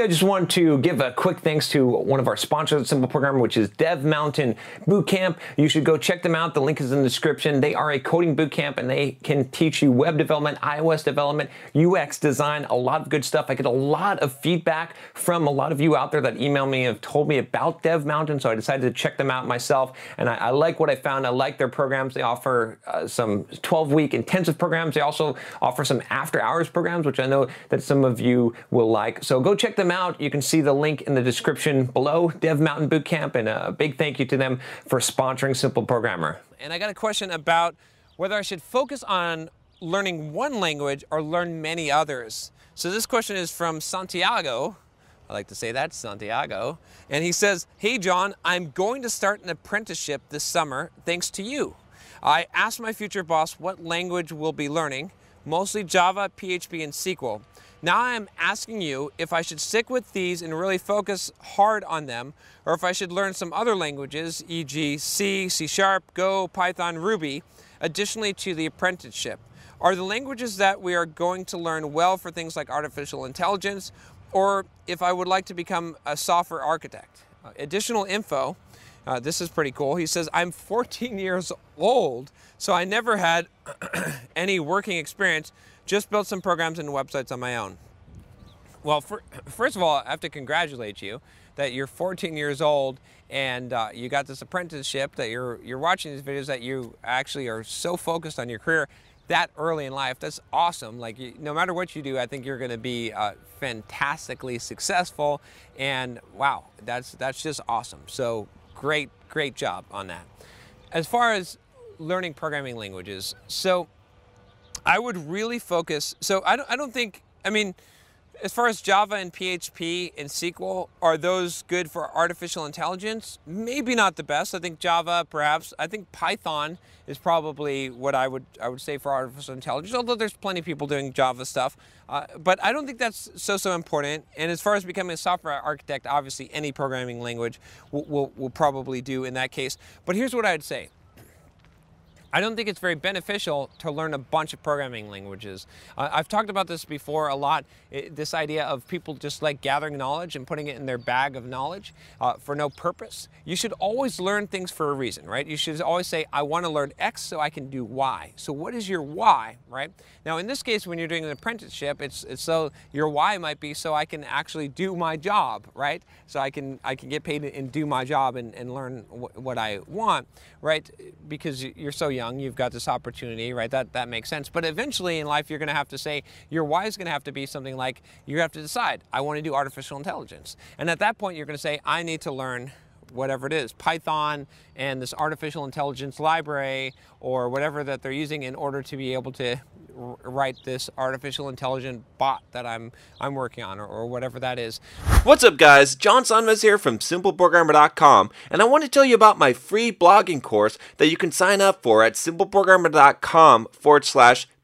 Hey, I just want to give a quick thanks to one of our sponsors at Simple Programmer, which is Dev Mountain Bootcamp. You should go check them out. The link is in the description. They are a coding bootcamp and they can teach you web development, iOS development, UX design, a lot of good stuff. I get a lot of feedback from a lot of you out there that email me and have told me about Dev Mountain, so I decided to check them out myself. And I, I like what I found. I like their programs. They offer uh, some 12 week intensive programs. They also offer some after hours programs, which I know that some of you will like. So go check them out. You can see the link in the description below, Dev Mountain Bootcamp, and a big thank you to them for sponsoring Simple Programmer. And I got a question about whether I should focus on learning one language or learn many others. So this question is from Santiago. I like to say that, Santiago. And he says, Hey John, I'm going to start an apprenticeship this summer thanks to you. I asked my future boss what language we'll be learning, mostly Java, PHP, and SQL. Now I'm asking you if I should stick with these and really focus hard on them, or if I should learn some other languages, e.g. C, C Sharp, Go, Python, Ruby, additionally to the apprenticeship. Are the languages that we are going to learn well for things like artificial intelligence, or if I would like to become a software architect? Uh, additional info, uh, this is pretty cool. He says, I'm 14 years old, so I never had any working experience, just built some programs and websites on my own. Well, for, first of all, I have to congratulate you that you're 14 years old and uh, you got this apprenticeship, that you're, you're watching these videos, that you actually are so focused on your career that early in life. That's awesome. Like, you, no matter what you do, I think you're going to be uh, fantastically successful. And wow, that's, that's just awesome. So, great, great job on that. As far as learning programming languages, so I would really focus. So, I don't, I don't think, I mean, as far as Java and PHP and SQL, are those good for artificial intelligence? Maybe not the best. I think Java, perhaps. I think Python is probably what I would I would say for artificial intelligence. Although there's plenty of people doing Java stuff, uh, but I don't think that's so so important. And as far as becoming a software architect, obviously any programming language will will, will probably do in that case. But here's what I'd say. I don't think it's very beneficial to learn a bunch of programming languages. Uh, I've talked about this before a lot, it, this idea of people just like gathering knowledge and putting it in their bag of knowledge uh, for no purpose. You should always learn things for a reason, right? You should always say, I want to learn X so I can do Y. So what is your why, right? Now in this case, when you're doing an apprenticeship, it's, it's so your why might be so I can actually do my job, right? So I can, I can get paid and do my job and, and learn what I want, right? Because you're so young young, you've got this opportunity, right? That that makes sense. But eventually in life, you're going to have to say your why is going to have to be something like you have to decide, I want to do artificial intelligence, and at that point, you're going to say, I need to learn whatever it is, Python and this artificial intelligence library or whatever that they're using in order to be able to write this artificial intelligent bot that I'm I'm working on or, or whatever that is. What's up guys? John Sonmez here from simpleprogrammer.com and I want to tell you about my free blogging course that you can sign up for at simpleprogrammer.com forward slash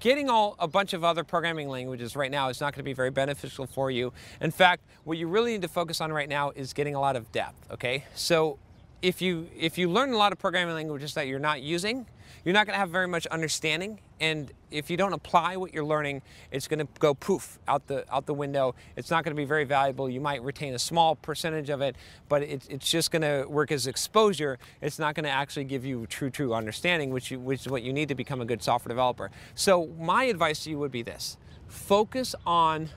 getting all a bunch of other programming languages right now is not going to be very beneficial for you. In fact, what you really need to focus on right now is getting a lot of depth, okay? So if you if you learn a lot of programming languages that you're not using, you're not going to have very much understanding. And if you don't apply what you're learning, it's going to go poof out the out the window. It's not going to be very valuable. You might retain a small percentage of it, but it, it's just going to work as exposure. It's not going to actually give you true true understanding, which you, which is what you need to become a good software developer. So my advice to you would be this: focus on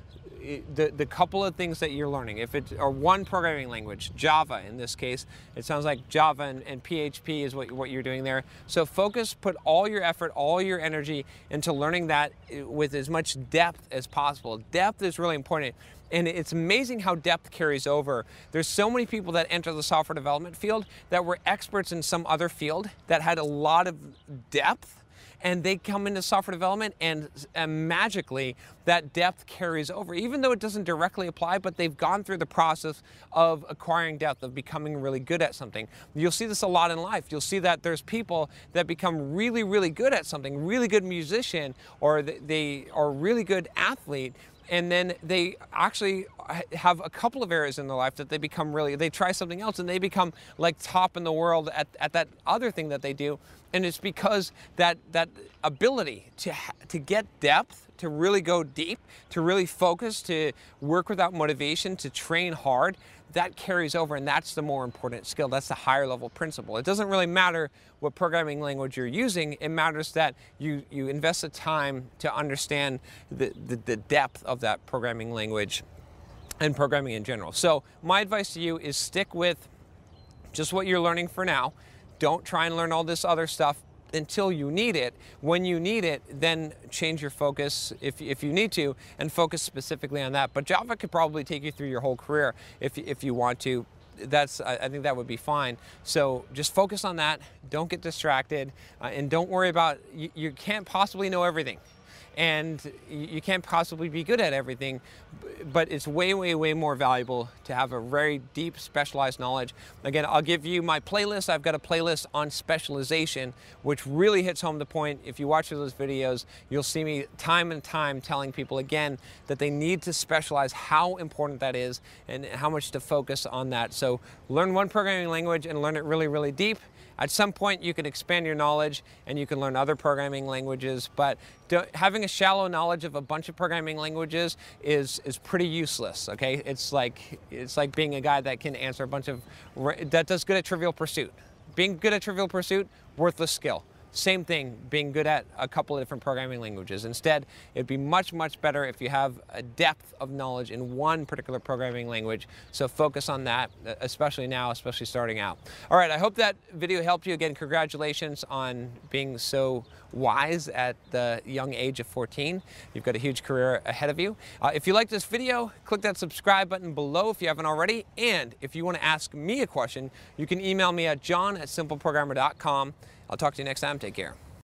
the, the couple of things that you're learning, if it's or one programming language, Java in this case, it sounds like Java and, and, PHP is what, what you're doing there. So focus, put all your effort, all your energy into learning that eh, with as much depth as possible. Depth is really important. And it's amazing how depth carries over. There's so many people that enter the software development field that were experts in some other field that had a lot of depth and they come into software development and, and, magically that depth carries over. Even though it doesn't directly apply but they've gone through the process of acquiring depth of becoming really good at something. You'll see this a lot in life. You'll see that there's people that become really really good at something really good musician or they are really good athlete and then they actually have a couple of areas in their life that they become really they try something else and they become like top in the world at, at that other thing that they do. And it's because that that ability to to get depth to really go deep to really focus to work without motivation to train hard that carries over and that's the more important skill. That's the higher level principle. It doesn't really matter what programming language you're using. It matters that you you invest the time to understand the, the, the depth of that programming language and programming in general. So my advice to you is stick with just what you're learning for now. Don't try and learn all this other stuff until you need it. When you need it, then change your focus if, if you need to and focus specifically on that. But Java could probably take you through your whole career if, if you want to. That's I think that would be fine. So just focus on that. Don't get distracted, uh, and don't worry about you, you can't possibly know everything and you can't possibly be good at everything, but it's way, way, way more valuable to have a very deep specialized knowledge. Again, I'll give you my playlist. I've got a playlist on specialization, which really hits home the point. If you watch those videos, you'll see me time and time telling people again that they need to specialize how important that is and how much to focus on that. So learn one programming language and learn it really, really deep. At some point, you can expand your knowledge and you can learn other programming languages, but having a shallow knowledge of a bunch of programming languages is, is pretty useless, okay? It's like, it's like being a guy that can answer a bunch of, that does good at Trivial Pursuit. Being good at Trivial Pursuit, worthless skill. Same thing, being good at a couple of different programming languages. Instead, it'd be much, much better if you have a depth of knowledge in one particular programming language. So focus on that, especially now, especially starting out. All right, I hope that video helped you. Again, congratulations on being so wise at the young age of 14. You've got a huge career ahead of you. Uh, if you like this video, click that subscribe button below if you haven't already. And if you want to ask me a question, you can email me at john at simpleprogrammer.com. I'll talk to you next time. Take care.